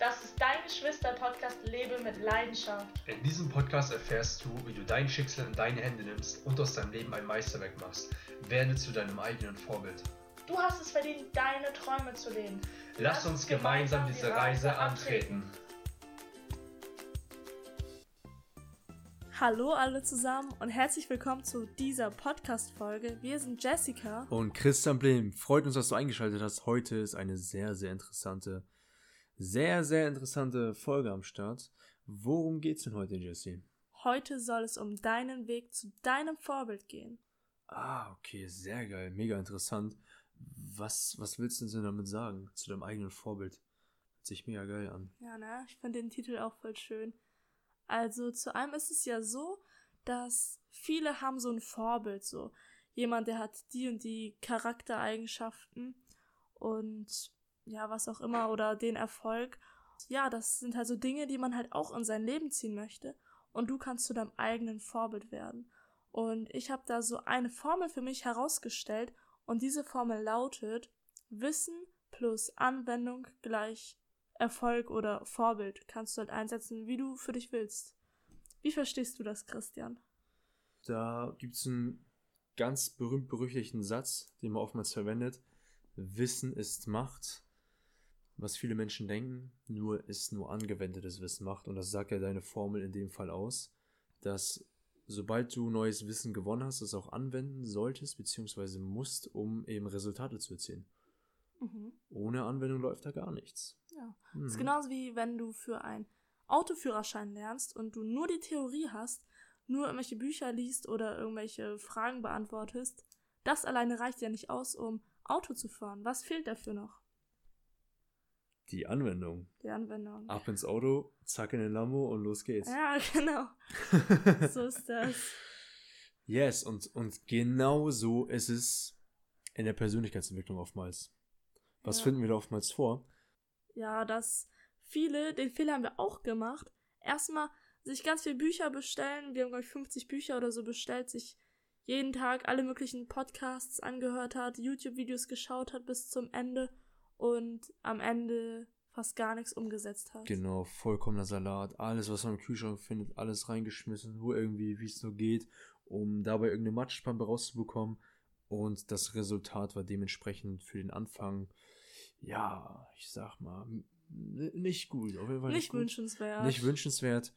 Das ist dein Geschwister-Podcast Lebe mit Leidenschaft. In diesem Podcast erfährst du, wie du dein Schicksal in deine Hände nimmst und aus deinem Leben ein Meisterwerk machst. Werde zu deinem eigenen Vorbild. Du hast es verdient, deine Träume zu leben. Lass uns gemeinsam diese Reise antreten. Hallo alle zusammen und herzlich willkommen zu dieser Podcast-Folge. Wir sind Jessica. Und Christian Blem, freut uns, dass du eingeschaltet hast. Heute ist eine sehr, sehr interessante, sehr, sehr interessante Folge am Start. Worum geht's denn heute, Jessie? Heute soll es um deinen Weg zu deinem Vorbild gehen. Ah, okay, sehr geil, mega interessant. Was, was willst du denn damit sagen? Zu deinem eigenen Vorbild? Hört sich mega geil an. Ja, ne? Ich finde den Titel auch voll schön. Also zu einem ist es ja so, dass viele haben so ein Vorbild, so jemand, der hat die und die Charaktereigenschaften und ja, was auch immer oder den Erfolg. Ja, das sind halt so Dinge, die man halt auch in sein Leben ziehen möchte und du kannst zu deinem eigenen Vorbild werden. Und ich habe da so eine Formel für mich herausgestellt und diese Formel lautet Wissen plus Anwendung gleich Erfolg oder Vorbild kannst du halt einsetzen, wie du für dich willst. Wie verstehst du das, Christian? Da gibt es einen ganz berühmt-berüchtigten Satz, den man oftmals verwendet. Wissen ist Macht. Was viele Menschen denken, nur ist nur angewendetes Wissen Macht. Und das sagt ja deine Formel in dem Fall aus, dass sobald du neues Wissen gewonnen hast, es auch anwenden solltest, beziehungsweise musst, um eben Resultate zu erzielen. Mhm. Ohne Anwendung läuft da gar nichts. Ja. Mhm. Das ist genauso wie wenn du für einen Autoführerschein lernst und du nur die Theorie hast, nur irgendwelche Bücher liest oder irgendwelche Fragen beantwortest. Das alleine reicht ja nicht aus, um Auto zu fahren. Was fehlt dafür noch? Die Anwendung. Die Anwendung. Ab ins Auto, zack in den Lambo und los geht's. Ja, genau. so ist das. Yes, und, und genau so ist es in der Persönlichkeitsentwicklung oftmals. Was ja. finden wir da oftmals vor? ja, dass viele, den Fehler haben wir auch gemacht, erstmal sich ganz viele Bücher bestellen. Wir haben, glaube ich, 50 Bücher oder so bestellt, sich jeden Tag alle möglichen Podcasts angehört hat, YouTube-Videos geschaut hat bis zum Ende und am Ende fast gar nichts umgesetzt hat. Genau, vollkommener Salat, alles, was man im Kühlschrank findet, alles reingeschmissen, nur irgendwie, wie es nur geht, um dabei irgendeine Matschpampe rauszubekommen. Und das Resultat war dementsprechend für den Anfang ja, ich sag mal, nicht gut. Auf jeden Fall nicht, nicht wünschenswert. Nicht wünschenswert.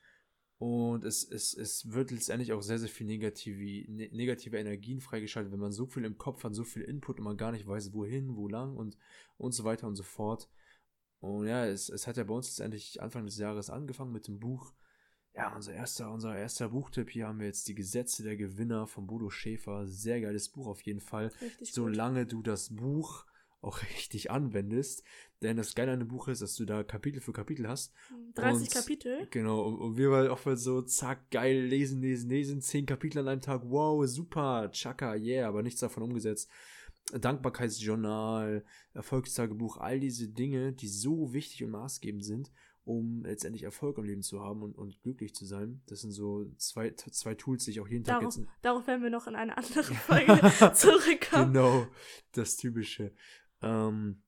Und es, es, es wird letztendlich auch sehr, sehr viel negative, ne, negative Energien freigeschaltet, wenn man so viel im Kopf hat, so viel Input und man gar nicht weiß, wohin, wo lang und, und so weiter und so fort. Und ja, es, es hat ja bei uns letztendlich Anfang des Jahres angefangen mit dem Buch. Ja, unser erster, unser erster Buchtipp. Hier haben wir jetzt die Gesetze der Gewinner von Bodo Schäfer. Sehr geiles Buch auf jeden Fall. Richtig Solange gut. du das Buch auch richtig anwendest. Denn das Geile an dem Buch ist, dass du da Kapitel für Kapitel hast. 30 und, Kapitel? Genau, und, und wir waren auch mal so, zack, geil, lesen, lesen, lesen, 10 Kapitel an einem Tag, wow, super, tschakka, yeah, aber nichts davon umgesetzt. Dankbarkeitsjournal, Erfolgstagebuch, all diese Dinge, die so wichtig und maßgebend sind, um letztendlich Erfolg im Leben zu haben und, und glücklich zu sein. Das sind so zwei, zwei Tools, die ich auch jeden Tag darauf, jetzt. Darauf werden wir noch in einer anderen Folge zurückkommen. Genau, das Typische. Ähm,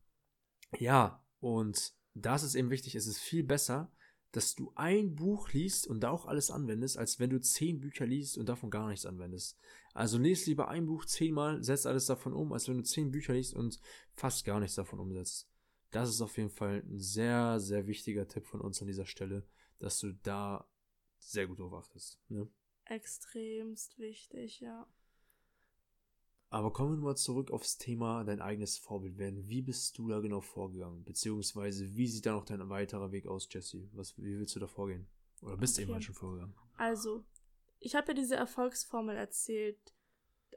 ja, und da ist eben wichtig, es ist viel besser, dass du ein Buch liest und da auch alles anwendest, als wenn du zehn Bücher liest und davon gar nichts anwendest. Also lest lieber ein Buch zehnmal, setz alles davon um, als wenn du zehn Bücher liest und fast gar nichts davon umsetzt. Das ist auf jeden Fall ein sehr, sehr wichtiger Tipp von uns an dieser Stelle, dass du da sehr gut drauf achtest. Ne? Extremst wichtig, ja. Aber kommen wir mal zurück aufs Thema dein eigenes Vorbild werden. Wie bist du da genau vorgegangen? Beziehungsweise, wie sieht da noch dein weiterer Weg aus, Jesse? Was, wie willst du da vorgehen? Oder bist okay. du eben schon vorgegangen? Also, ich habe ja diese Erfolgsformel erzählt.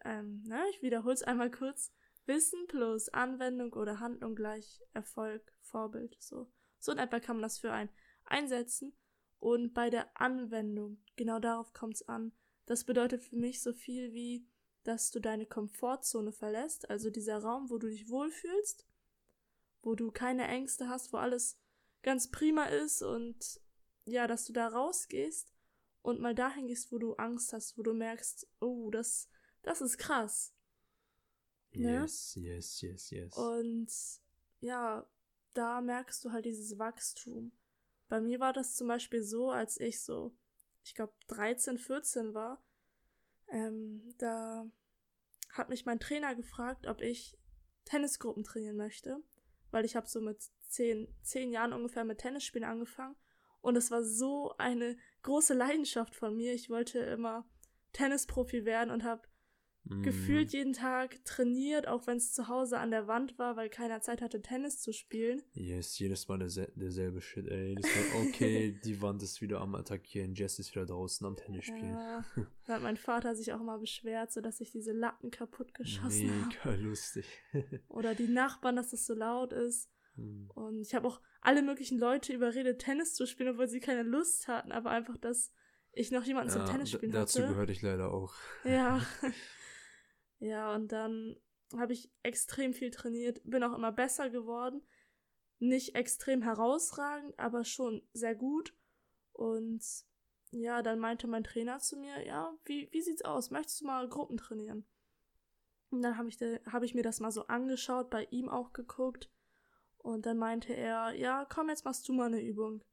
Ähm, na, ich wiederhole es einmal kurz. Wissen plus Anwendung oder Handlung gleich Erfolg, Vorbild. So, so in etwa kann man das für ein einsetzen. Und bei der Anwendung, genau darauf kommt es an. Das bedeutet für mich so viel wie, dass du deine Komfortzone verlässt, also dieser Raum, wo du dich wohlfühlst, wo du keine Ängste hast, wo alles ganz prima ist und ja, dass du da rausgehst und mal dahin gehst, wo du Angst hast, wo du merkst, oh, das, das ist krass. Yes, ja? yes, yes, yes. Und ja, da merkst du halt dieses Wachstum. bei mir war das zum Beispiel so, als ich so, ich glaube, 13, 14 war, ähm, da hat mich mein Trainer gefragt, ob ich Tennisgruppen trainieren möchte, weil ich habe so mit zehn, zehn Jahren ungefähr mit Tennisspielen angefangen und es war so eine große Leidenschaft von mir. Ich wollte immer Tennisprofi werden und habe mm. gefühlt jeden Tag trainiert, auch wenn es zu Hause an der Wand war, weil keiner Zeit hatte, Tennis zu spielen. Yes, jedes Mal der, derselbe Shit, ey. Das war, okay, die Wand ist wieder am Attackieren, Jess ist wieder draußen am Tennis spielen. Ja, da hat mein Vater sich auch mal beschwert, so dass ich diese Latten kaputt geschossen habe. Mega hab. lustig. Oder die Nachbarn, dass das so laut ist. Hm. Und ich habe auch alle möglichen Leute überredet, Tennis zu spielen, obwohl sie keine Lust hatten, aber einfach, dass ich noch jemanden ja, zum Tennis spielen dazu hatte. Dazu gehörte ich leider auch. Ja. Ja, und dann habe ich extrem viel trainiert, bin auch immer besser geworden. Nicht extrem herausragend, aber schon sehr gut. Und ja, dann meinte mein Trainer zu mir, ja, wie, wie sieht's aus? Möchtest du mal Gruppen trainieren? Und dann habe ich, hab ich mir das mal so angeschaut, bei ihm auch geguckt. Und dann meinte er, ja, komm, jetzt machst du mal eine Übung.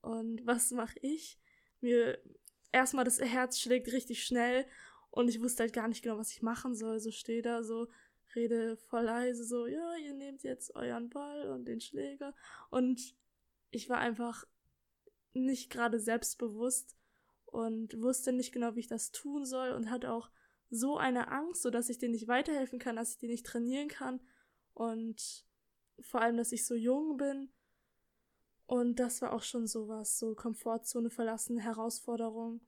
Und was mache ich? Mir erstmal das Herz schlägt richtig schnell und ich wusste halt gar nicht genau, was ich machen soll. So stehe da so, rede voll leise, so, ja, ihr nehmt jetzt euren Ball und den Schläger. Und ich war einfach nicht gerade selbstbewusst und wusste nicht genau, wie ich das tun soll und hatte auch so eine Angst, so dass ich dir nicht weiterhelfen kann, dass ich dir nicht trainieren kann und vor allem, dass ich so jung bin und das war auch schon sowas, so Komfortzone verlassen, Herausforderung.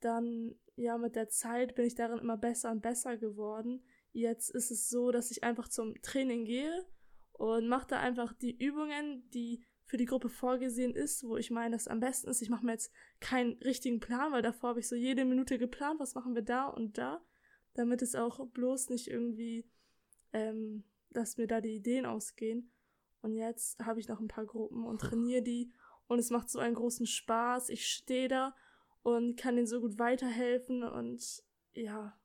Dann, ja, mit der Zeit bin ich darin immer besser und besser geworden. Jetzt ist es so, dass ich einfach zum Training gehe und mache da einfach die Übungen, die für die Gruppe vorgesehen ist, wo ich meine, dass am besten ist. Ich mache mir jetzt keinen richtigen Plan, weil davor habe ich so jede Minute geplant, was machen wir da und da, damit es auch bloß nicht irgendwie, ähm, dass mir da die Ideen ausgehen. Und jetzt habe ich noch ein paar Gruppen und trainiere die. Und es macht so einen großen Spaß. Ich stehe da und kann denen so gut weiterhelfen. Und ja,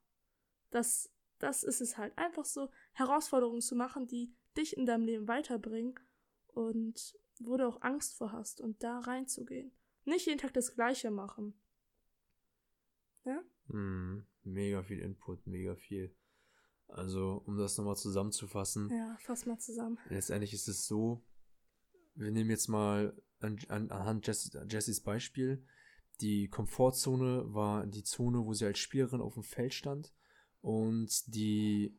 das, das ist es halt. Einfach so Herausforderungen zu machen, die dich in deinem Leben weiterbringen. Und wo du auch Angst vor hast und da reinzugehen. Nicht jeden Tag das Gleiche machen. Ja? Mm, mega viel Input, mega viel. Also, um das nochmal zusammenzufassen. Ja, fass mal zusammen. Letztendlich ist es so, wir nehmen jetzt mal an, an, anhand Jess, Jessys Beispiel. Die Komfortzone war die Zone, wo sie als Spielerin auf dem Feld stand. Und die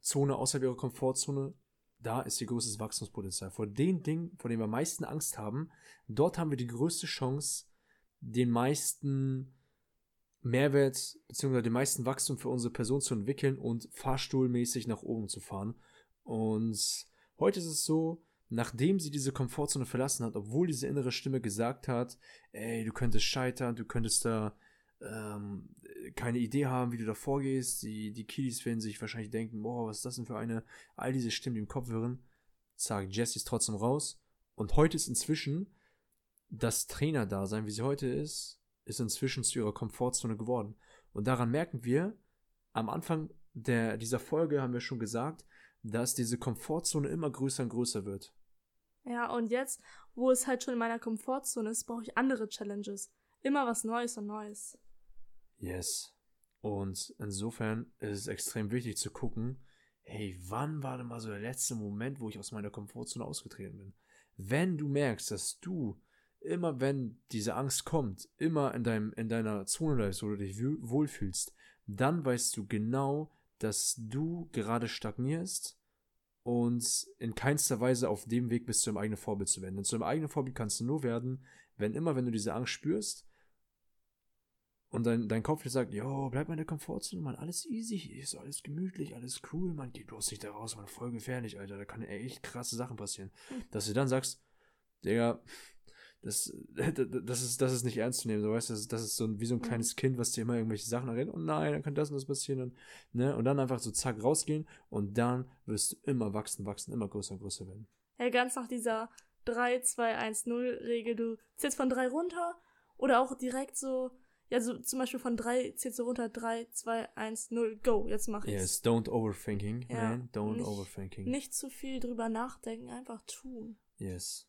Zone außerhalb ihrer Komfortzone, da ist ihr größtes Wachstumspotenzial. Vor den Dingen, vor denen wir am meisten Angst haben, dort haben wir die größte Chance, den meisten Mehrwert bzw. den meisten Wachstum für unsere Person zu entwickeln und fahrstuhlmäßig nach oben zu fahren. Und heute ist es so, nachdem sie diese Komfortzone verlassen hat, obwohl diese innere Stimme gesagt hat, ey, du könntest scheitern, du könntest da ähm, keine Idee haben, wie du da vorgehst, die, die Kiddies werden sich wahrscheinlich denken, boah, was ist das denn für eine, all diese Stimmen, die im Kopf wirren, sagt Jessie ist trotzdem raus. Und heute ist inzwischen das Trainer-Dasein, wie sie heute ist, ist inzwischen zu ihrer Komfortzone geworden. Und daran merken wir, am Anfang der, dieser Folge haben wir schon gesagt, dass diese Komfortzone immer größer und größer wird. Ja, und jetzt, wo es halt schon in meiner Komfortzone ist, brauche ich andere Challenges. Immer was Neues und Neues. Yes. Und insofern ist es extrem wichtig zu gucken, hey, wann war denn mal so der letzte Moment, wo ich aus meiner Komfortzone ausgetreten bin? Wenn du merkst, dass du immer wenn diese Angst kommt, immer in, deinem, in deiner Zone bleibst, wo du dich wohlfühlst, dann weißt du genau, dass du gerade stagnierst und in keinster Weise auf dem Weg bist, zu deinem eigenen Vorbild zu werden. Denn zu deinem eigenen Vorbild kannst du nur werden, wenn immer, wenn du diese Angst spürst und dein, dein Kopf dir sagt, jo, bleib mal in der Komfortzone, man, alles easy, ist alles gemütlich, alles cool, man, geh bloß nicht da raus, man, voll gefährlich, Alter, da kann echt krasse Sachen passieren. Dass du dann sagst, Digga, das, das, ist, das ist nicht ernst zu nehmen. So, weißt das, das ist so ein, wie so ein mhm. kleines Kind, was dir immer irgendwelche Sachen erredet. Oh nein, dann kann das und das passieren. Und, ne? und dann einfach so zack rausgehen und dann wirst du immer wachsen, wachsen, immer größer und größer werden. Ja, ganz nach dieser 3, 2, 1, 0 Regel. Du zählst von 3 runter oder auch direkt so, ja, so zum Beispiel von 3 zählst du runter, 3, 2, 1, 0, go, jetzt mach ich's. Yes, don't overthinking, ja, man, don't nicht, overthinking. Nicht zu viel drüber nachdenken, einfach tun. Yes.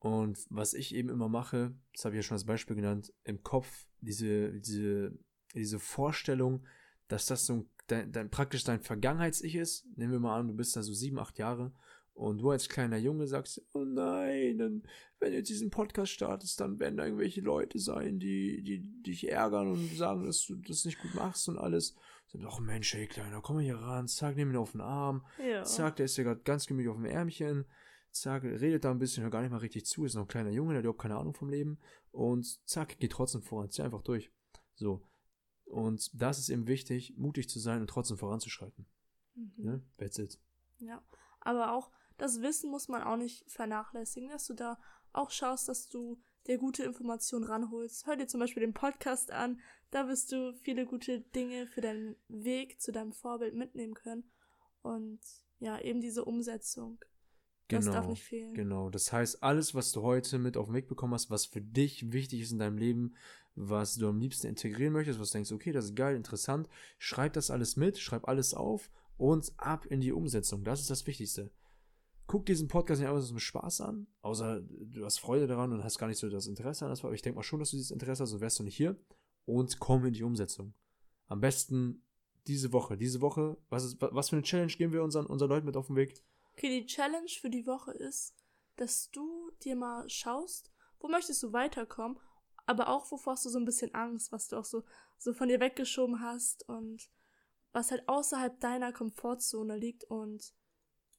Und was ich eben immer mache, das habe ich ja schon als Beispiel genannt, im Kopf diese, diese, diese Vorstellung, dass das so dein, dein, praktisch dein Vergangenheits-Ich ist. Nehmen wir mal an, du bist da so sieben, acht Jahre und du als kleiner Junge sagst, oh nein, dann, wenn du jetzt diesen Podcast startest, dann werden da irgendwelche Leute sein, die, die, dich ärgern und sagen, dass du das nicht gut machst und alles. Dann, ach Mensch, ey Kleiner, komm mal hier ran, zack, nimm ihn auf den Arm, Ja. zack, der ist ja gerade ganz gemütlich auf dem Ärmchen, zack, redet da ein bisschen, hört gar nicht mal richtig zu, ist noch ein kleiner Junge, der hat überhaupt keine Ahnung vom Leben und zack, geht trotzdem voran, zieh einfach durch. So. Und das ist eben wichtig, mutig zu sein und trotzdem voranzuschreiten. Mhm. Ne? That's it. Ja, aber auch das Wissen muss man auch nicht vernachlässigen, dass du da auch schaust, dass du dir gute Informationen ranholst. Hör dir zum Beispiel den Podcast an, da wirst du viele gute Dinge für deinen Weg zu deinem Vorbild mitnehmen können. Und ja, eben diese Umsetzung. Das Genau. darf nicht fehlen. Genau. Das heißt, alles, was du heute mit auf den Weg bekommen hast, was für dich wichtig ist in deinem Leben, was du am liebsten integrieren möchtest, was du denkst, okay, das ist geil, interessant, schreib das alles mit, schreib alles auf und ab in die Umsetzung. Das ist das Wichtigste. Guck diesen Podcast nicht einfach so mit Spaß an, außer du hast Freude daran und hast gar nicht so das Interesse an das, aber ich denke mal schon, dass du dieses Interesse hast, sonst wärst du nicht hier und komm in die Umsetzung. Am besten diese Woche. Diese Woche, was, ist, was für eine Challenge geben wir unseren, unseren Leuten mit auf den Weg? Okay, die Challenge für die Woche ist, dass du dir mal schaust, wo möchtest du weiterkommen, aber auch wovor hast du so ein bisschen Angst, was du auch so, so von dir weggeschoben hast und was halt außerhalb deiner Komfortzone liegt und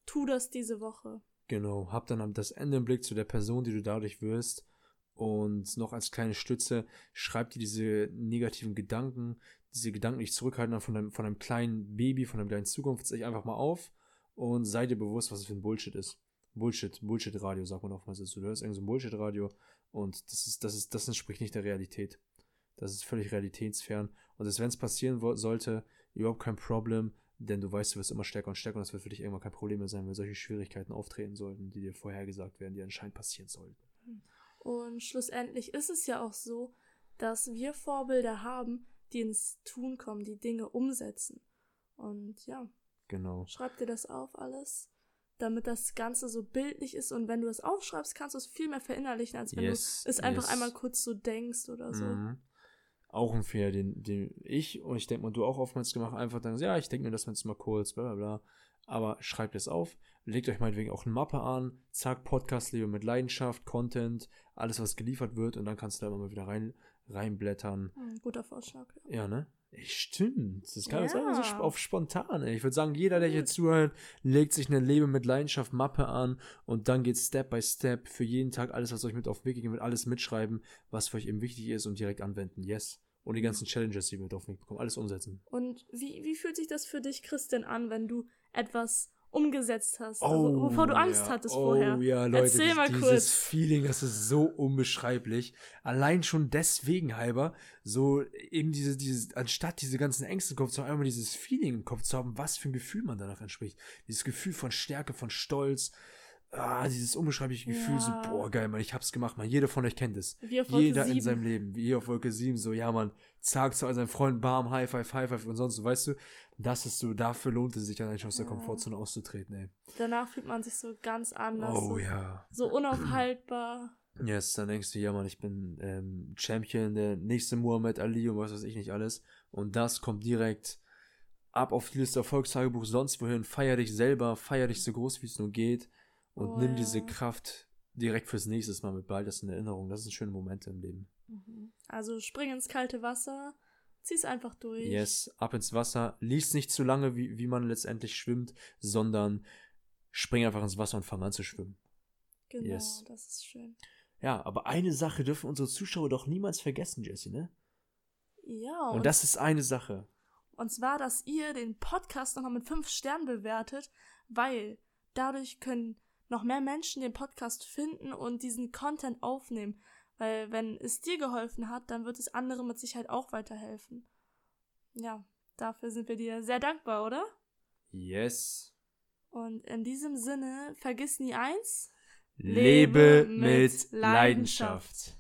tu das diese Woche. Genau, hab dann das Ende im Blick zu der Person, die du dadurch wirst. Und noch als kleine Stütze, schreib dir diese negativen Gedanken, diese Gedanken, die dich zurückhalten von deinem, von einem kleinen Baby, von einem kleinen Zukunftseich einfach mal auf und sei dir bewusst, was es für ein Bullshit ist. Bullshit, Bullshit-Radio, sagt man oftmals. Du hörst irgend so Bullshit-Radio und das ist, das ist, das entspricht nicht der Realität. Das ist völlig realitätsfern. Und dass, wenn es passieren sollte, überhaupt kein Problem, denn du weißt, du wirst immer stärker und stärker und es wird für dich irgendwann kein Problem mehr sein, wenn solche Schwierigkeiten auftreten sollten, die dir vorhergesagt werden, die anscheinend passieren sollten. Und schlussendlich ist es ja auch so, dass wir Vorbilder haben, die ins Tun kommen, die Dinge umsetzen. Und ja, Genau. schreib dir das auf alles, damit das Ganze so bildlich ist. Und wenn du es aufschreibst, kannst du es viel mehr verinnerlichen, als wenn Yes, du es einfach yes. einmal kurz so denkst oder so. Mhm. Auch ein Fehler, den, den ich und ich denke mal, du auch oftmals gemacht, einfach dann, ja, ich denke mir das jetzt mal kurz, bla bla bla. Aber schreibt es auf, legt euch meinetwegen auch eine Mappe an, zack, Podcast Leben mit Leidenschaft, Content, alles, was geliefert wird, und dann kannst du da immer mal wieder rein, reinblättern. Guter Vorschlag. Ja. Ja, ne? Stimmt. Das jetzt Ja. einfach so auf spontan. Ey. Ich würde sagen, jeder, der hier zuhört, legt sich eine Leben mit Leidenschaft Mappe an und dann geht Step by Step für jeden Tag alles, was euch mit auf den Weg gegeben wird, alles mitschreiben, was für euch eben wichtig ist und direkt anwenden. Yes. Und die ganzen Challenges, die wir mit auf den Weg bekommen, alles umsetzen. Und wie, wie fühlt sich das für dich, Christian, an, wenn du etwas umgesetzt hast, Oh, wo- wovor du Angst ja. hattest oh, vorher? ja, Leute, Erzähl mal dieses kurz. Feeling, das ist so unbeschreiblich. Allein schon deswegen halber, so eben diese, dieses, anstatt diese ganzen Ängste im Kopf zu haben, einmal dieses Feeling im Kopf zu haben, was für ein Gefühl man danach entspricht. Dieses Gefühl von Stärke, von Stolz, ah, dieses unbeschreibliche Gefühl, so, Ja. boah, geil, man, ich hab's gemacht, man. Jeder von euch kennt es. Wie auf Wolke Jeder in 7. seinem Leben, wie auf Wolke 7, so, ja, man, zack, zu all seinen Freunden, bam, High Five, High Five und sonst, so, weißt du, das ist so, dafür lohnt es sich dann eigentlich aus der Ja. Komfortzone auszutreten, ey. Danach fühlt man sich so ganz anders. Oh so, ja. so unaufhaltbar. Yes, dann denkst du, ja Mann, ich bin ähm, Champion, der nächste Muhammad Ali und was weiß ich nicht alles. Und das kommt direkt ab auf die Liste Erfolgstagebuch, sonst wohin. Feier dich selber, feier dich so groß, wie es nur geht. Und Oh, nimm ja. diese Kraft direkt fürs nächste Mal mit, behalt das in Erinnerung. Das sind schöne Momente im Leben. Mhm. Also spring ins kalte Wasser, zieh's einfach durch. Yes, ab ins Wasser. Lies nicht zu lange, wie, wie man letztendlich schwimmt, sondern spring einfach ins Wasser und fang an zu schwimmen. Genau, Yes. das ist schön. Ja, aber eine Sache dürfen unsere Zuschauer doch niemals vergessen, Jesse, ne? Ja, Und das ist eine Sache. Und zwar, dass ihr den Podcast nochmal mit fünf Sternen bewertet, weil dadurch können noch mehr Menschen den Podcast finden und diesen Content aufnehmen. Weil wenn es dir geholfen hat, dann wird es anderen mit Sicherheit auch weiterhelfen. Ja, dafür sind wir dir sehr dankbar, oder? Yes. Und in diesem Sinne, vergiss nie eins. Lebe Lebe mit mit Leidenschaft.